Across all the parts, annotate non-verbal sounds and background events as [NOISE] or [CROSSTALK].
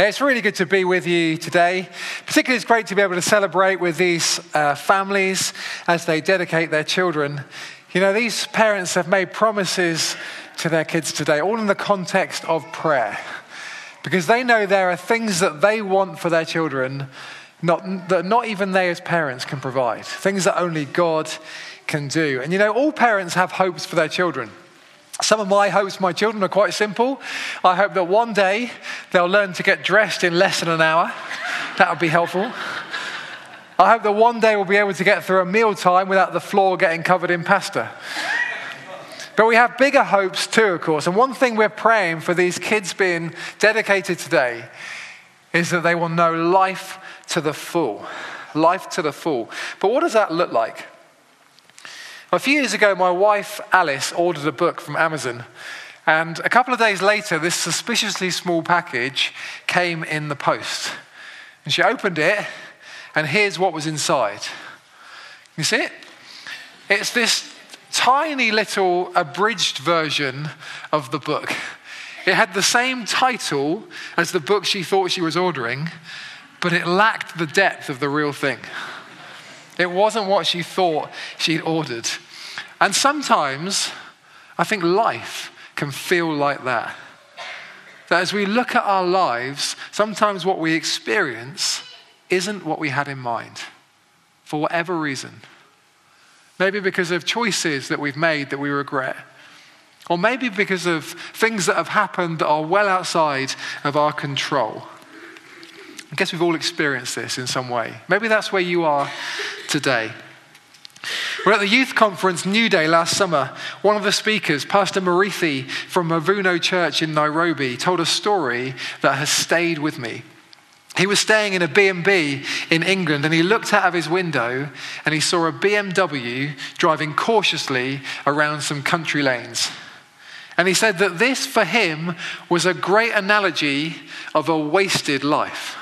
It's really good to be with you today. Particularly, it's great to be able to celebrate with these uh, families as they dedicate their children. You know, these parents have made promises to their kids today, all in the context of prayer, because they know there are things that they want for their children not, that not even they as parents can provide, things that only God can do. And you know, all parents have hopes for their children. Some of my hopes for my children are quite simple. I hope that one day they'll learn to get dressed in less than an hour. That would be helpful. I hope that one day we'll be able to get through a meal time without the floor getting covered in pasta. But we have bigger hopes too, of course. And one thing we're praying for these kids being dedicated today is that they will know life to the full. Life to the full. But what does that look like? A few years ago, my wife Alice ordered a book from Amazon. And a couple of days later, this suspiciously small package came in the post. And she opened it, and here's what was inside. You see it? It's this tiny little abridged version of the book. It had the same title as the book she thought she was ordering, but it lacked the depth of the real thing. It wasn't what she thought she'd ordered. And sometimes I think life can feel like that. That as we look at our lives, sometimes what we experience isn't what we had in mind for whatever reason. Maybe because of choices that we've made that we regret. Or maybe because of things that have happened that are well outside of our control. I guess we've all experienced this in some way. Maybe that's where you are today. We're at the youth conference New Day last summer. One of the speakers, Pastor Muriithi from Mavuno Church in Nairobi, told a story that has stayed with me. He was staying in a B&B in England and he looked out of his window and he saw a BMW driving cautiously around some country lanes. And he said that this for him was a great analogy of a wasted life.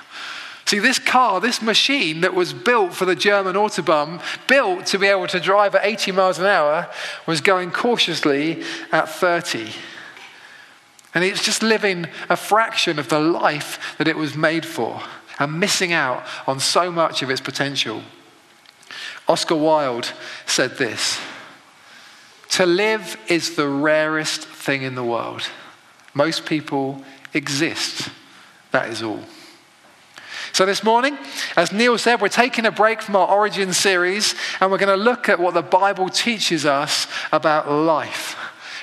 See, this car, this machine that was built for the German Autobahn, built to be able to drive at 80 miles an hour, was going cautiously at 30. And it's just living a fraction of the life that it was made for and missing out on so much of its potential. Oscar Wilde said this To live is the rarest thing in the world. Most people exist. That is all. So, this morning, as Neil said, we're taking a break from our Origin series and we're going to look at what the Bible teaches us about life.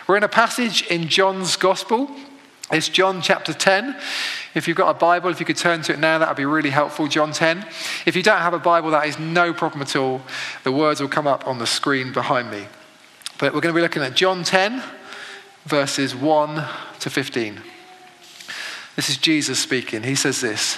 We're in a passage in John's Gospel. It's John chapter 10. If you've got a Bible, if you could turn to it now, that would be really helpful. John 10. If you don't have a Bible, that is no problem at all. The words will come up on the screen behind me. But we're going to be looking at John 10, verses 1 to 15. This is Jesus speaking. He says this.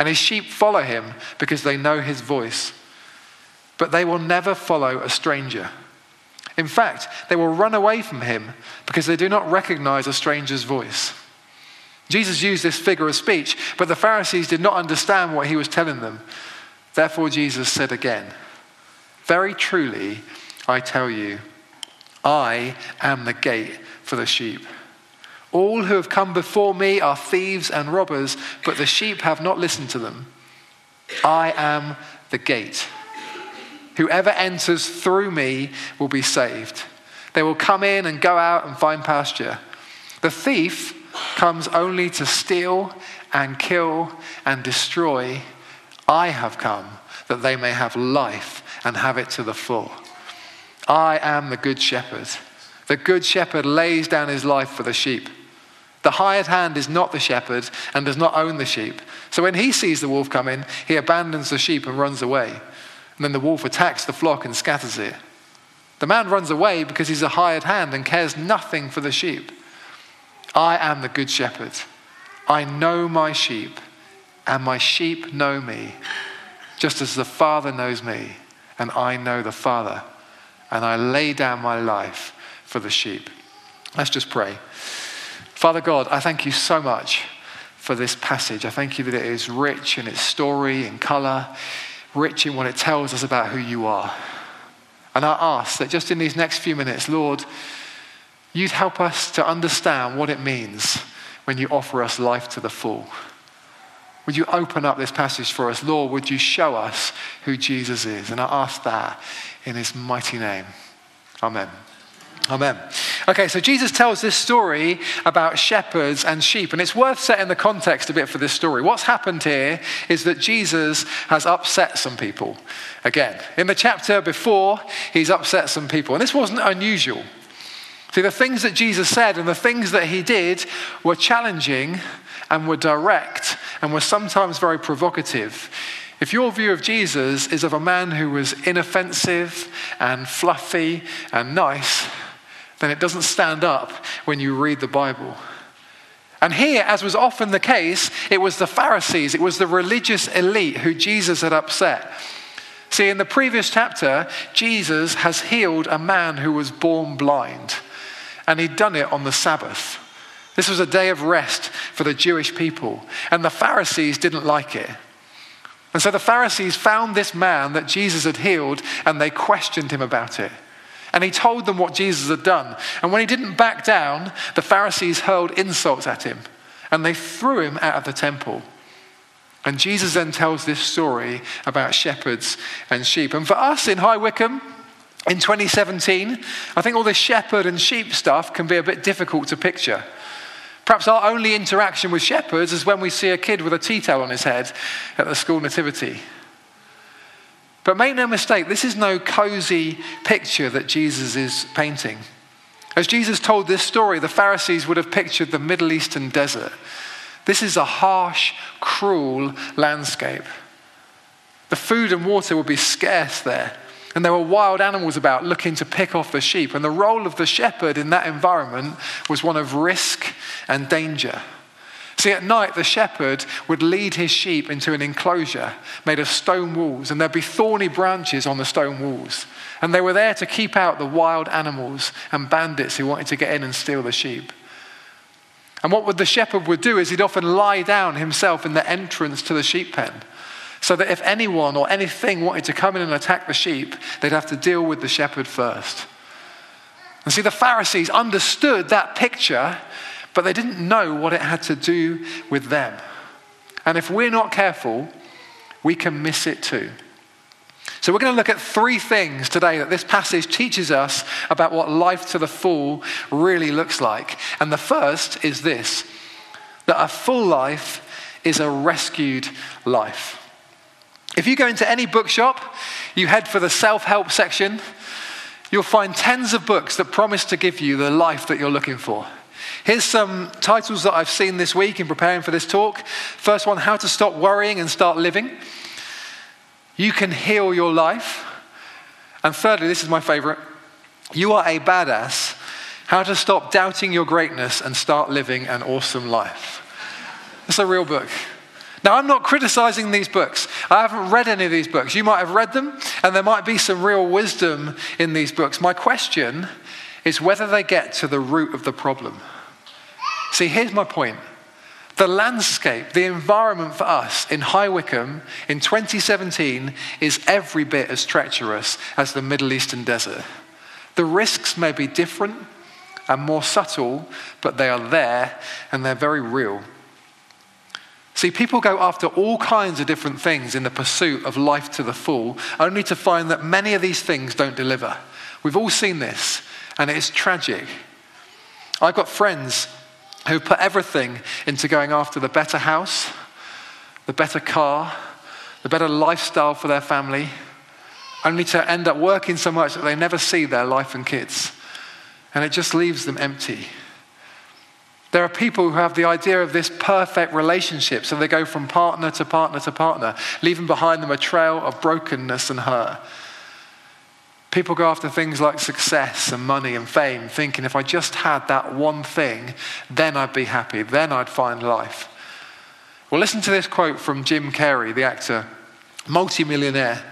and his sheep follow him because they know his voice. But they will never follow a stranger. In fact, they will run away from him because they do not recognize a stranger's voice. Jesus used this figure of speech, but the Pharisees did not understand what he was telling them. Therefore, Jesus said again, Very truly, I tell you, I am the gate for the sheep. All who have come before me are thieves and robbers, but the sheep have not listened to them. I am the gate. Whoever enters through me will be saved. They will come in and go out and find pasture. The thief comes only to steal and kill and destroy. I have come that they may have life and have it to the full. I am the good shepherd. The good shepherd lays down his life for the sheep. The hired hand is not the shepherd and does not own the sheep. So when he sees the wolf coming, he abandons the sheep and runs away. And then the wolf attacks the flock and scatters it. The man runs away because he's a hired hand and cares nothing for the sheep. I am the good shepherd. I know my sheep, and my sheep know me, just as the Father knows me, and I know the Father, and I lay down my life for the sheep. Let's just pray. Father God, I thank you so much for this passage. I thank you that it is rich in its story and color, rich in what it tells us about who you are. And I ask that just in these next few minutes, Lord, you'd help us to understand what it means when you offer us life to the full. Would you open up this passage for us? Lord, would you show us who Jesus is? And I ask that in his mighty name. Amen. Amen. Okay, so Jesus tells this story about shepherds and sheep, and it's worth setting the context a bit for this story. What's happened here is that Jesus has upset some people. Again, in the chapter before, he's upset some people, and this wasn't unusual. See, the things that Jesus said and the things that he did were challenging and were direct and were sometimes very provocative. If your view of Jesus is of a man who was inoffensive and fluffy and nice, then it doesn't stand up when you read the Bible. And here, as was often the case, it was the Pharisees, it was the religious elite who Jesus had upset. See, in the previous chapter, Jesus has healed a man who was born blind, and he'd done it on the Sabbath. This was a day of rest for the Jewish people, and the Pharisees didn't like it. And so the Pharisees found this man that Jesus had healed, and they questioned him about it. And he told them what Jesus had done. And when he didn't back down, the Pharisees hurled insults at him, and they threw him out of the temple. And Jesus then tells this story about shepherds and sheep. And for us in High Wycombe, in 2017, I think all this shepherd and sheep stuff can be a bit difficult to picture. Perhaps our only interaction with shepherds is when we see a kid with a tea towel on his head at the school nativity. But make no mistake, this is no cozy picture that Jesus is painting. As Jesus told this story, the Pharisees would have pictured the Middle Eastern desert. This is a harsh, cruel landscape. The food and water would be scarce there. And there were wild animals about looking to pick off the sheep. And the role of the shepherd in that environment was one of risk and danger. See, at night, the shepherd would lead his sheep into an enclosure made of stone walls, and there'd be thorny branches on the stone walls. And they were there to keep out the wild animals and bandits who wanted to get in and steal the sheep. And what the shepherd would do is he'd often lie down himself in the entrance to the sheep pen so that if anyone or anything wanted to come in and attack the sheep, they'd have to deal with the shepherd first. And see, the Pharisees understood that picture, but they didn't know what it had to do with them. And if we're not careful, we can miss it too. So, we're going to look at three things today that this passage teaches us about what life to the full really looks like. And the first is this that a full life is a rescued life. If you go into any bookshop, you head for the self help section, you'll find tens of books that promise to give you the life that you're looking for. Here's some titles that I've seen this week in preparing for this talk. First one How to Stop Worrying and Start Living. You Can Heal Your Life. And thirdly, this is my favorite You Are a Badass. How to Stop Doubting Your Greatness and Start Living an Awesome Life. It's a real book. Now, I'm not criticizing these books. I haven't read any of these books. You might have read them, and there might be some real wisdom in these books. My question is whether they get to the root of the problem. See, here's my point. The landscape, the environment for us in High Wycombe in 2017 is every bit as treacherous as the Middle Eastern desert. The risks may be different and more subtle, but they are there and they're very real. See, people go after all kinds of different things in the pursuit of life to the full, only to find that many of these things don't deliver. We've all seen this, and it is tragic. I've got friends who put everything into going after the better house, the better car, the better lifestyle for their family, only to end up working so much that they never see their life and kids. And it just leaves them empty. There are people who have the idea of this perfect relationship, so they go from partner to partner to partner, leaving behind them a trail of brokenness and hurt. People go after things like success and money and fame, thinking if I just had that one thing, then I'd be happy, then I'd find life. Well, listen to this quote from Jim Carrey, the actor, multimillionaire.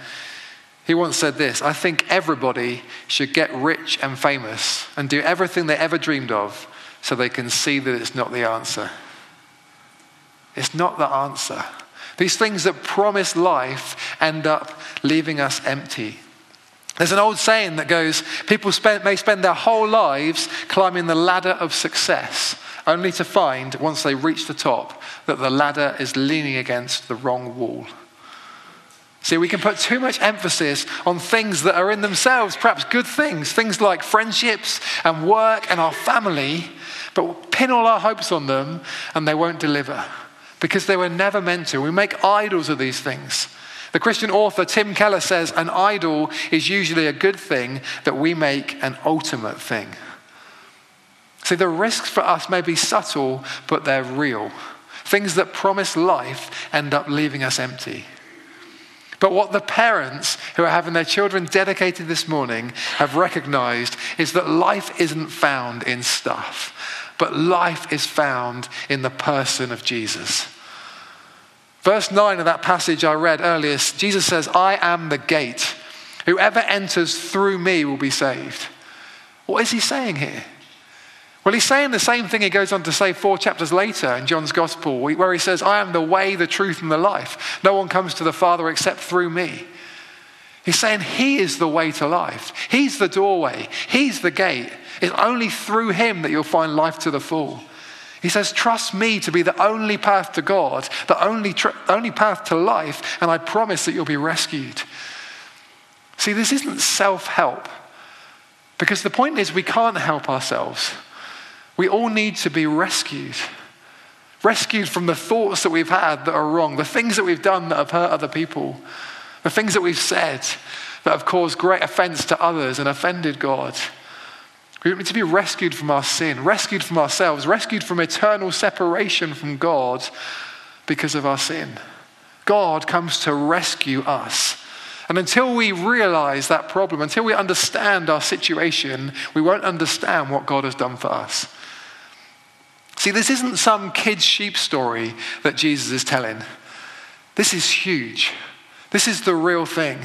He once said this I think everybody should get rich and famous and do everything they ever dreamed of so they can see that it's not the answer. It's not the answer. These things that promise life end up leaving us empty. There's an old saying that goes people spend, may spend their whole lives climbing the ladder of success, only to find, once they reach the top, that the ladder is leaning against the wrong wall. See, we can put too much emphasis on things that are in themselves perhaps good things, things like friendships and work and our family, but we'll pin all our hopes on them and they won't deliver because they were never meant to. We make idols of these things. The Christian author Tim Keller says an idol is usually a good thing that we make an ultimate thing. See, the risks for us may be subtle, but they're real. Things that promise life end up leaving us empty. But what the parents who are having their children dedicated this morning have recognized is that life isn't found in stuff, but life is found in the person of Jesus. Verse 9 of that passage I read earlier, Jesus says, I am the gate. Whoever enters through me will be saved. What is he saying here? Well, he's saying the same thing he goes on to say four chapters later in John's Gospel, where he says, I am the way, the truth, and the life. No one comes to the Father except through me. He's saying he is the way to life. He's the doorway. He's the gate. It's only through him that you'll find life to the full. He says, Trust me to be the only path to God, the only, tr- only path to life, and I promise that you'll be rescued. See, this isn't self help, because the point is we can't help ourselves. We all need to be rescued. Rescued from the thoughts that we've had that are wrong, the things that we've done that have hurt other people, the things that we've said that have caused great offense to others and offended God. We need to be rescued from our sin, rescued from ourselves, rescued from eternal separation from God because of our sin. God comes to rescue us. And until we realize that problem, until we understand our situation, we won't understand what God has done for us. See, this isn't some kid's sheep story that Jesus is telling. This is huge. This is the real thing.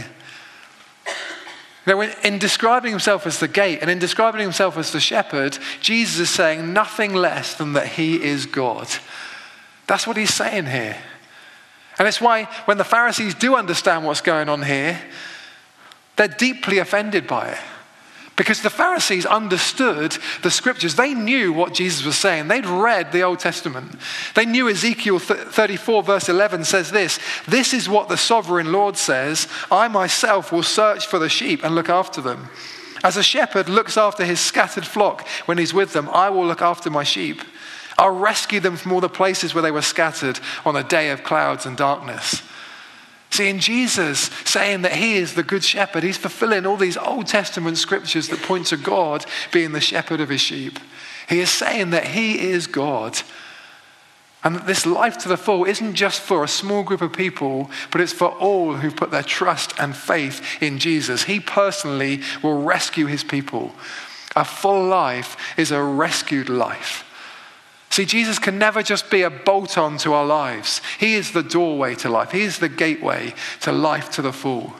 Now, in describing himself as the gate and in describing himself as the shepherd, Jesus is saying nothing less than that he is God. That's what he's saying here. And it's why when the Pharisees do understand what's going on here, they're deeply offended by it. Because the Pharisees understood the scriptures. They knew what Jesus was saying. They'd read the Old Testament. They knew Ezekiel 34, verse 11 says this This is what the sovereign Lord says I myself will search for the sheep and look after them. As a shepherd looks after his scattered flock when he's with them, I will look after my sheep. I'll rescue them from all the places where they were scattered on a day of clouds and darkness. See, in Jesus saying that he is the good shepherd, he's fulfilling all these Old Testament scriptures that point to God being the shepherd of his sheep. He is saying that he is God. And that this life to the full isn't just for a small group of people, but it's for all who put their trust and faith in Jesus. He personally will rescue his people. A full life is a rescued life. See, Jesus can never just be a bolt on to our lives. He is the doorway to life, He is the gateway to life to the full.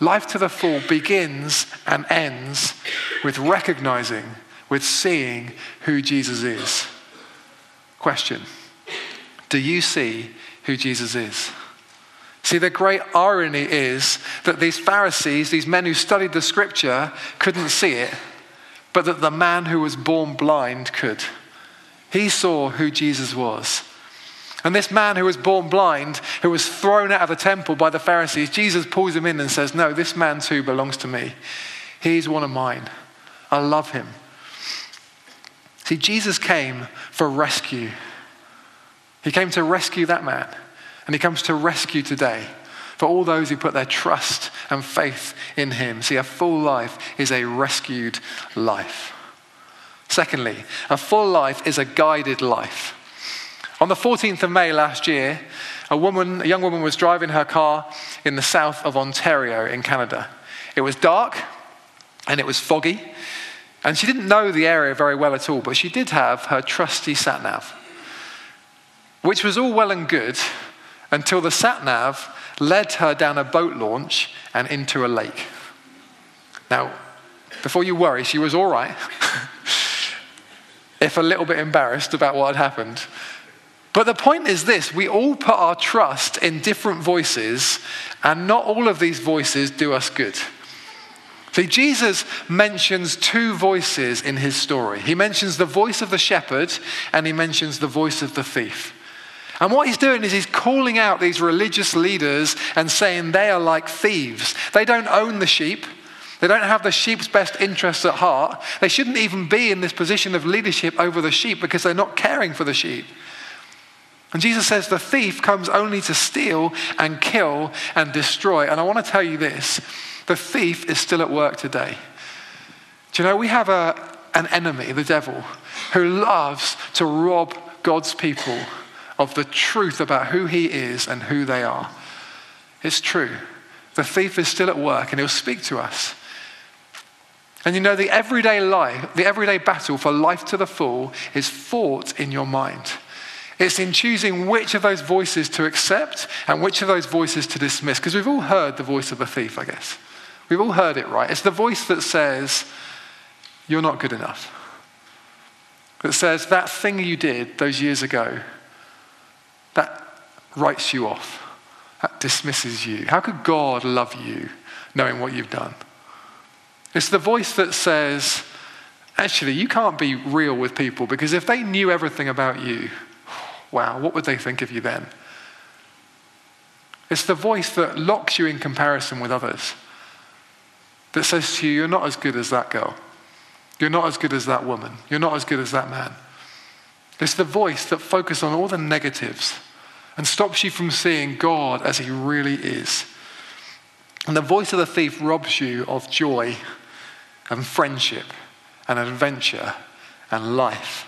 Life to the full begins and ends with recognizing, with seeing who Jesus is. Question Do you see who Jesus is? See, the great irony is that these Pharisees, these men who studied the scripture, couldn't see it, but that the man who was born blind could. He saw who Jesus was. And this man who was born blind, who was thrown out of the temple by the Pharisees, Jesus pulls him in and says, No, this man too belongs to me. He's one of mine. I love him. See, Jesus came for rescue. He came to rescue that man, and he comes to rescue today for all those who put their trust and faith in him. See, a full life is a rescued life. Secondly, a full life is a guided life. On the 14th of May last year, a woman, a young woman was driving her car in the south of Ontario in Canada. It was dark and it was foggy, and she didn't know the area very well at all, but she did have her trusty sat nav. which was all well and good until the sat nav led her down a boat launch and into a lake. Now, before you worry, she was all right, [LAUGHS] if a little bit embarrassed about what had happened. But the point is this we all put our trust in different voices, and not all of these voices do us good. See, Jesus mentions two voices in his story. He mentions the voice of the shepherd and he mentions the voice of the thief. And what he's doing is he's calling out these religious leaders and saying they are like thieves. They don't own the sheep. They don't have the sheep's best interests at heart. They shouldn't even be in this position of leadership over the sheep because they're not caring for the sheep. And Jesus says the thief comes only to steal and kill and destroy. And I want to tell you this the thief is still at work today. Do you know, we have a, an enemy, the devil, who loves to rob God's people of the truth about who he is and who they are. It's true. The thief is still at work and he'll speak to us. And you know, the everyday life, the everyday battle for life to the full is fought in your mind. It's in choosing which of those voices to accept and which of those voices to dismiss. Because we've all heard the voice of the thief, I guess. We've all heard it, right? It's the voice that says, You're not good enough. That says, That thing you did those years ago, that writes you off. That dismisses you. How could God love you knowing what you've done? It's the voice that says, Actually, you can't be real with people because if they knew everything about you, wow, what would they think of you then? It's the voice that locks you in comparison with others that says to you, You're not as good as that girl. You're not as good as that woman. You're not as good as that man. It's the voice that focuses on all the negatives and stops you from seeing God as He really is. And the voice of the thief robs you of joy and friendship and adventure and life,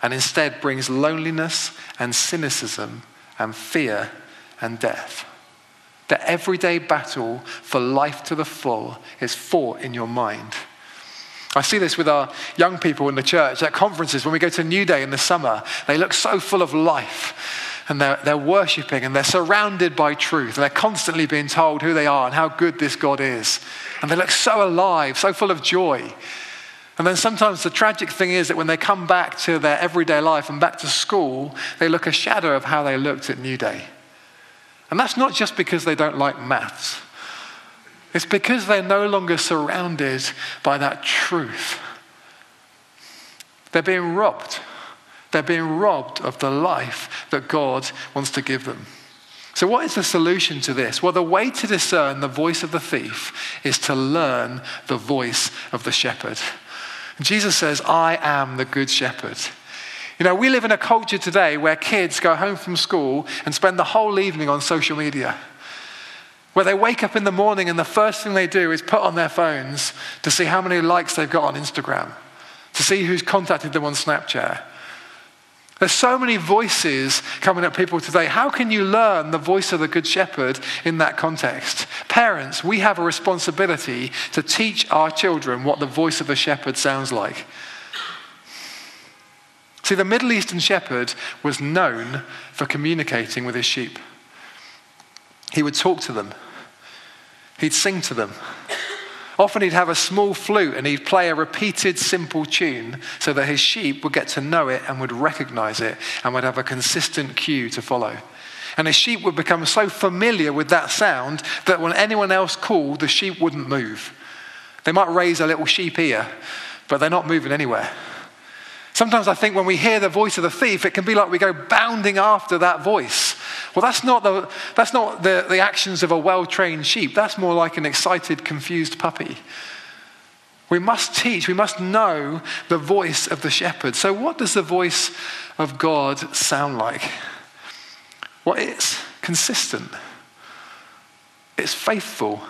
and instead brings loneliness and cynicism and fear and death. The everyday battle for life to the full is fought in your mind. I see this with our young people in the church at conferences when we go to New Day in the summer. They look so full of life and they're, they're worshiping and they're surrounded by truth and they're constantly being told who they are and how good this God is. And they look so alive, so full of joy. And then sometimes the tragic thing is that when they come back to their everyday life and back to school, they look a shadow of how they looked at New Day. And that's not just because they don't like maths, it's because they're no longer surrounded by that truth. They're being robbed. They're being robbed of the life that God wants to give them. So, what is the solution to this? Well, the way to discern the voice of the thief is to learn the voice of the shepherd. Jesus says, I am the good shepherd. You know, we live in a culture today where kids go home from school and spend the whole evening on social media. Where they wake up in the morning and the first thing they do is put on their phones to see how many likes they've got on Instagram, to see who's contacted them on Snapchat. There's so many voices coming at people today. How can you learn the voice of the Good Shepherd in that context? Parents, we have a responsibility to teach our children what the voice of the shepherd sounds like. See, the Middle Eastern shepherd was known for communicating with his sheep. He would talk to them, he'd sing to them. Often he'd have a small flute and he'd play a repeated simple tune so that his sheep would get to know it and would recognize it and would have a consistent cue to follow. And his sheep would become so familiar with that sound that when anyone else called, the sheep wouldn't move. They might raise a little sheep ear, but they're not moving anywhere. Sometimes I think when we hear the voice of the thief, it can be like we go bounding after that voice. Well, that's not the, that's not the, the actions of a well trained sheep. That's more like an excited, confused puppy. We must teach, we must know the voice of the shepherd. So, what does the voice of God sound like? Well, it's consistent, it's faithful,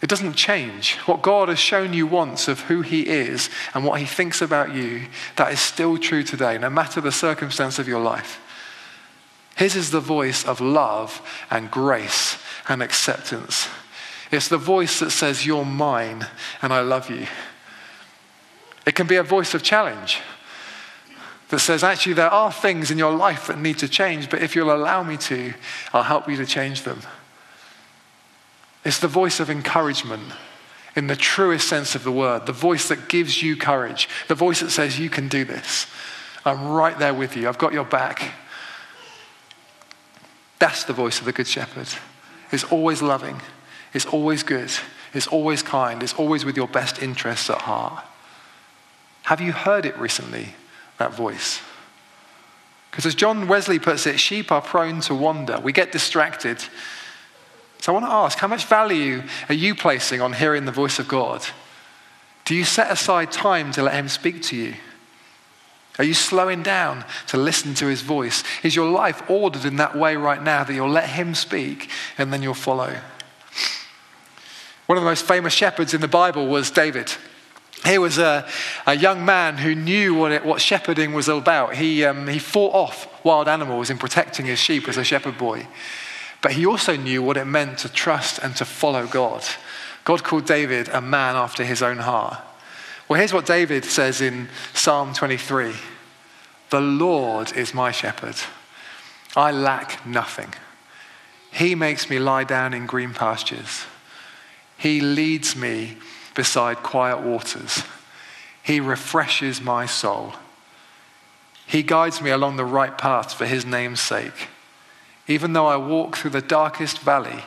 it doesn't change. What God has shown you once of who He is and what He thinks about you, that is still true today, no matter the circumstance of your life. His is the voice of love and grace and acceptance. It's the voice that says, You're mine and I love you. It can be a voice of challenge. that says, actually, there are things in your life that need to change, but if you'll allow me to, I'll help you to change them. It's the voice of encouragement in the truest sense of the word, the voice that gives you courage, the voice that says, You can do this. I'm right there with you. I've got your back. That's the voice of the Good Shepherd. It's always loving, it's always good, it's always kind, it's always with your best interests at heart. Have you heard it recently, that voice? Because as John Wesley puts it, sheep are prone to wander. We get distracted. So I want to ask how much value are you placing on hearing the voice of God? Do you set aside time to let Him speak to you? Are you slowing down to listen to His voice? Is your life ordered in that way right now that you'll let Him speak and then you'll follow? One of the most famous shepherds in the Bible was David. He was a, a young man who knew what, it, what shepherding was all about. He, um, he fought off wild animals in protecting his sheep as a shepherd boy. But he also knew what it meant to trust and to follow God. God called David a man after his own heart. Well, here's what David says in Psalm 23 The Lord is my shepherd. I lack nothing. He makes me lie down in green pastures. He leads me beside quiet waters. He refreshes my soul. He guides me along the right path for his name's sake. Even though I walk through the darkest valley,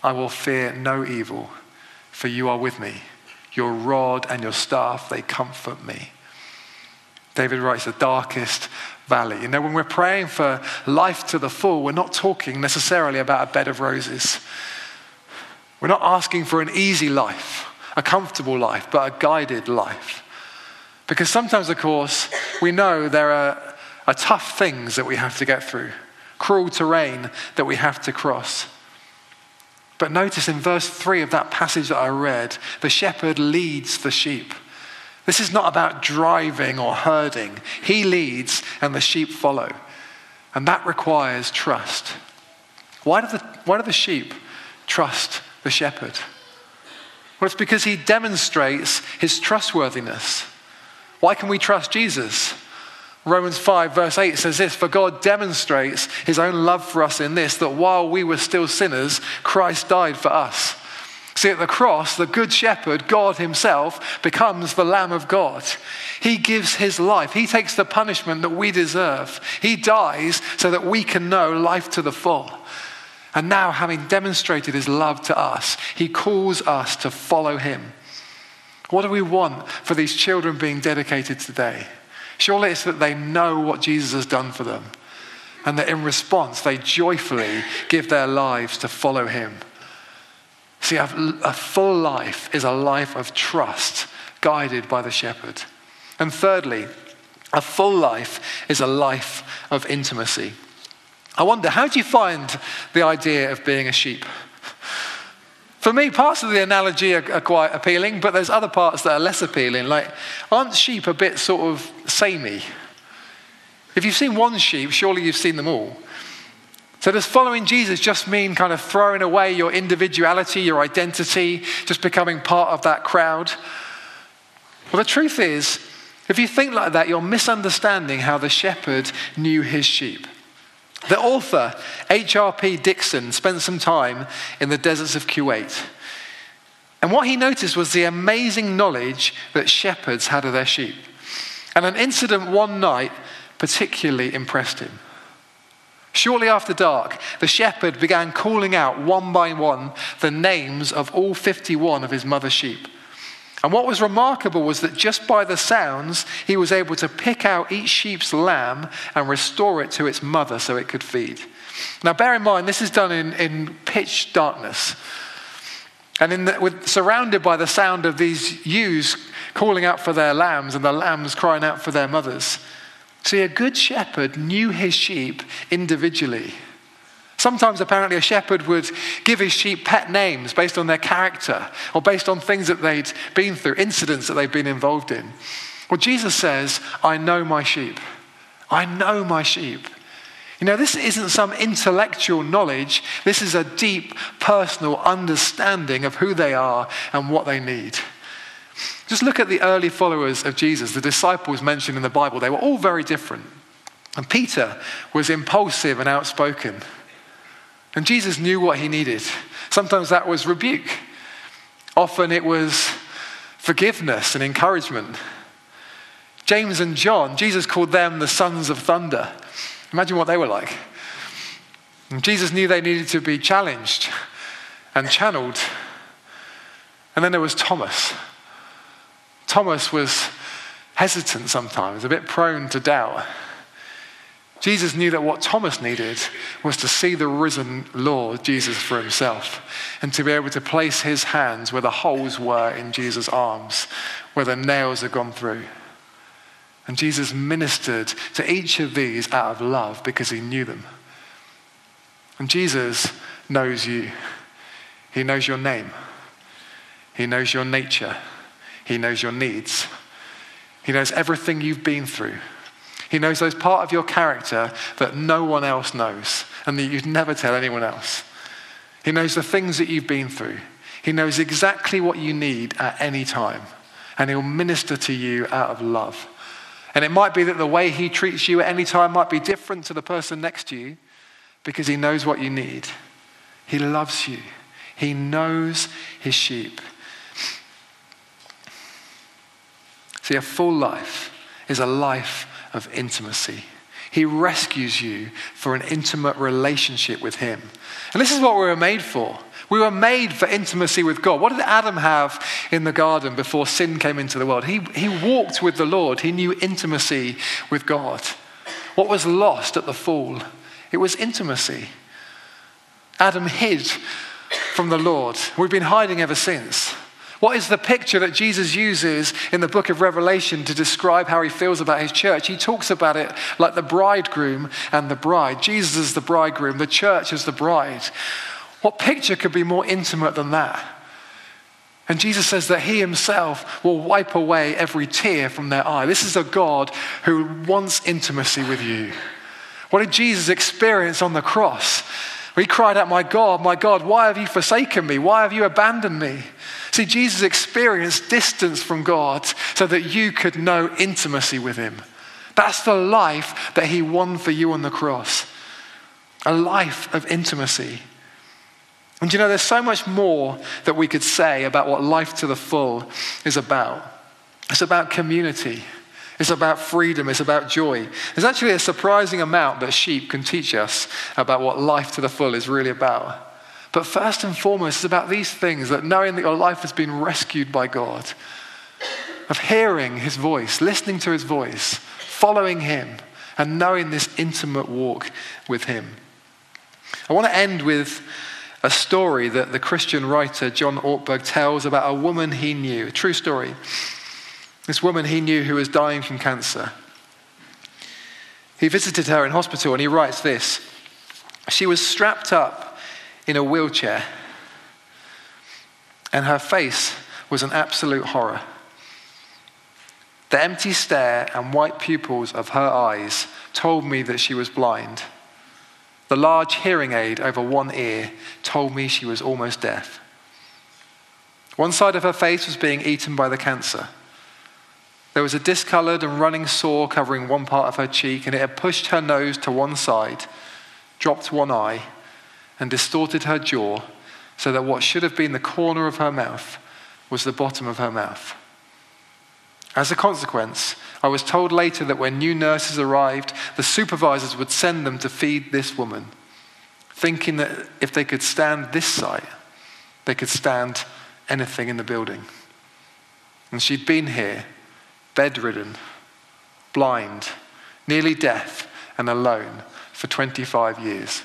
I will fear no evil, for you are with me. Your rod and your staff, they comfort me. David writes, the darkest valley. You know, when we're praying for life to the full, we're not talking necessarily about a bed of roses. We're not asking for an easy life a comfortable life, but a guided life. Because sometimes, of course, we know there are, are tough things that we have to get through, cruel terrain that we have to cross. But notice in verse 3 of that passage that I read, the shepherd leads the sheep. This is not about driving or herding. He leads and the sheep follow. And that requires trust. Why do the, why do the sheep trust the shepherd? Well, it's because he demonstrates his trustworthiness. Why can we trust Jesus? Romans 5, verse 8 says this For God demonstrates his own love for us in this, that while we were still sinners, Christ died for us. See, at the cross, the Good Shepherd, God Himself, becomes the Lamb of God. He gives His life. He takes the punishment that we deserve. He dies so that we can know life to the full. And now, having demonstrated his love to us, he calls us to follow him. What do we want for these children being dedicated today? Surely it's that they know what Jesus has done for them and that in response they joyfully give their lives to follow him. See, a, a full life is a life of trust guided by the shepherd. And thirdly, a full life is a life of intimacy. I wonder, how do you find the idea of being a sheep? For me, parts of the analogy are, are, quite appealing, but there's other parts that are less appealing. Like, aren't sheep a bit sort of samey? If you've seen one sheep, surely you've seen them all. So, does following Jesus just mean kind of throwing away your individuality, your identity, just becoming part of that crowd? Well, the truth is, if you think like that, you're misunderstanding how the shepherd knew his sheep. The author, H.R.P. Dickson, spent some time in the deserts of Kuwait. And what he noticed was the amazing knowledge that shepherds had of their sheep. And an incident one night particularly impressed him. Shortly after dark, the shepherd began calling out one by one the names of all 51 of his mother's sheep. And what was remarkable was that just by the sounds, he was able to pick out each sheep's lamb and restore it to its mother so it could feed. Now, bear in mind, this is done in, in pitch darkness. And the, with, surrounded by the sound of these ewes calling out for their lambs and the lambs crying out for their mothers. See, a good shepherd knew his sheep individually. Sometimes, apparently, a shepherd would give his sheep pet names based on their character or based on things that they'd been through, incidents that they'd been involved in. Well, Jesus says, I know my sheep. I know my sheep. You know, this isn't some intellectual knowledge, this is a deep personal understanding of who they are and what they need. Just look at the early followers of Jesus, the disciples mentioned in the Bible. They were all very different. And Peter was impulsive and outspoken. And Jesus knew what he needed. Sometimes that was rebuke, often it was forgiveness and encouragement. James and John, Jesus called them the sons of thunder. Imagine what they were like. And Jesus knew they needed to be challenged and channeled. And then there was Thomas. Thomas was hesitant sometimes, a bit prone to doubt. Jesus knew that what Thomas needed was to see the risen Lord Jesus for himself and to be able to place his hands where the holes were in Jesus' arms, where the nails had gone through. And Jesus ministered to each of these out of love because he knew them. And Jesus knows you. He knows your name. He knows your nature. He knows your needs. He knows everything you've been through. He knows those part of your character that no one else knows and that you'd never tell anyone else. He knows the things that you've been through. He knows exactly what you need at any time. And he'll minister to you out of love. And it might be that the way he treats you at any time might be different to the person next to you because he knows what you need. He loves you, he knows his sheep. See, a full life is a life of intimacy. He rescues you for an intimate relationship with Him. And this is what we were made for. We were made for intimacy with God. What did Adam have in the garden before sin came into the world? He, he walked with the Lord, he knew intimacy with God. What was lost at the fall? It was intimacy. Adam hid from the Lord. We've been hiding ever since. What is the picture that Jesus uses in the book of Revelation to describe how he feels about his church? He talks about it like the bridegroom and the bride. Jesus is the bridegroom, the church is the bride. What picture could be more intimate than that? And Jesus says that he himself will wipe away every tear from their eye. This is a God who wants intimacy with you. What did Jesus experience on the cross? He cried out, My God, my God, why have you forsaken me? Why have you abandoned me? See, Jesus experienced distance from God so that you could know intimacy with Him. That's the life that He won for you on the cross a life of intimacy. And you know, there's so much more that we could say about what life to the full is about. It's about community. It's about freedom. It's about joy. There's actually a surprising amount that sheep can teach us about what life to the full is really about. But first and foremost, it's about these things that knowing that your life has been rescued by God, of hearing his voice, listening to his voice, following him, and knowing this intimate walk with him. I want to end with a story that the Christian writer John Ortberg tells about a woman he knew, a true story. This woman he knew who was dying from cancer. He visited her in hospital and he writes this She was strapped up in a wheelchair, and her face was an absolute horror. The empty stare and white pupils of her eyes told me that she was blind. The large hearing aid over one ear told me she was almost deaf. One side of her face was being eaten by the cancer. There was a discolored and running sore covering one part of her cheek, and it had pushed her nose to one side, dropped one eye, and distorted her jaw so that what should have been the corner of her mouth was the bottom of her mouth. As a consequence, I was told later that when new nurses arrived, the supervisors would send them to feed this woman, thinking that if they could stand this sight, they could stand anything in the building. And she'd been here, bedridden, blind, nearly deaf, and alone for 25 years.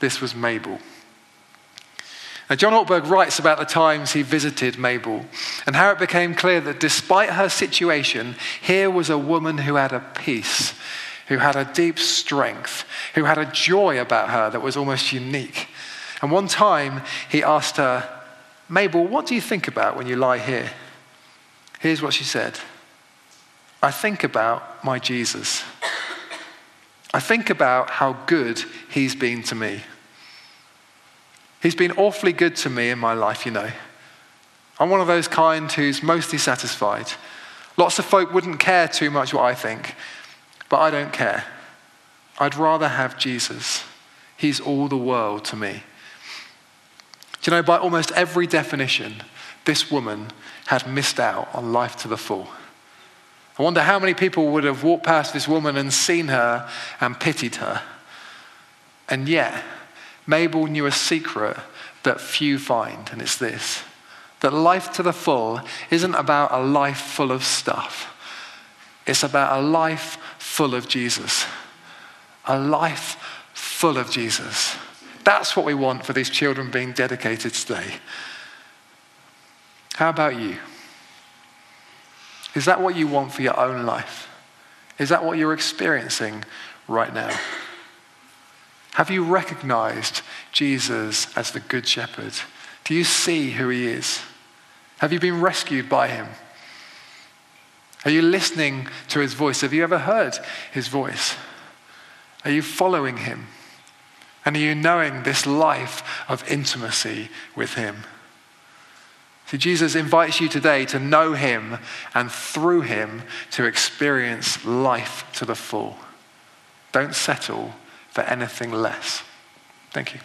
This was Mabel. Now, John Ortberg writes about the times he visited Mabel and how it became clear that despite her situation, here was a woman who had a peace, who had a deep strength, who had a joy about her that was almost unique. And one time he asked her, Mabel, what do you think about when you lie here? Here's what she said I think about my Jesus. I think about how good he's been to me. He's been awfully good to me in my life, you know. I'm one of those kind who's mostly satisfied. Lots of folk wouldn't care too much what I think, but I don't care. I'd rather have Jesus. He's all the world to me. Do you know, by almost every definition, this woman had missed out on life to the full. I wonder how many people would have walked past this woman and seen her and pitied her. And yet, Mabel knew a secret that few find, and it's this that life to the full isn't about a life full of stuff, it's about a life full of Jesus. A life full of Jesus. That's what we want for these children being dedicated today. How about you? Is that what you want for your own life? Is that what you're experiencing right now? Have you recognized Jesus as the Good Shepherd? Do you see who he is? Have you been rescued by him? Are you listening to his voice? Have you ever heard his voice? Are you following him? And are you knowing this life of intimacy with him? See, Jesus invites you today to know him and through him to experience life to the full. Don't settle for anything less. Thank you.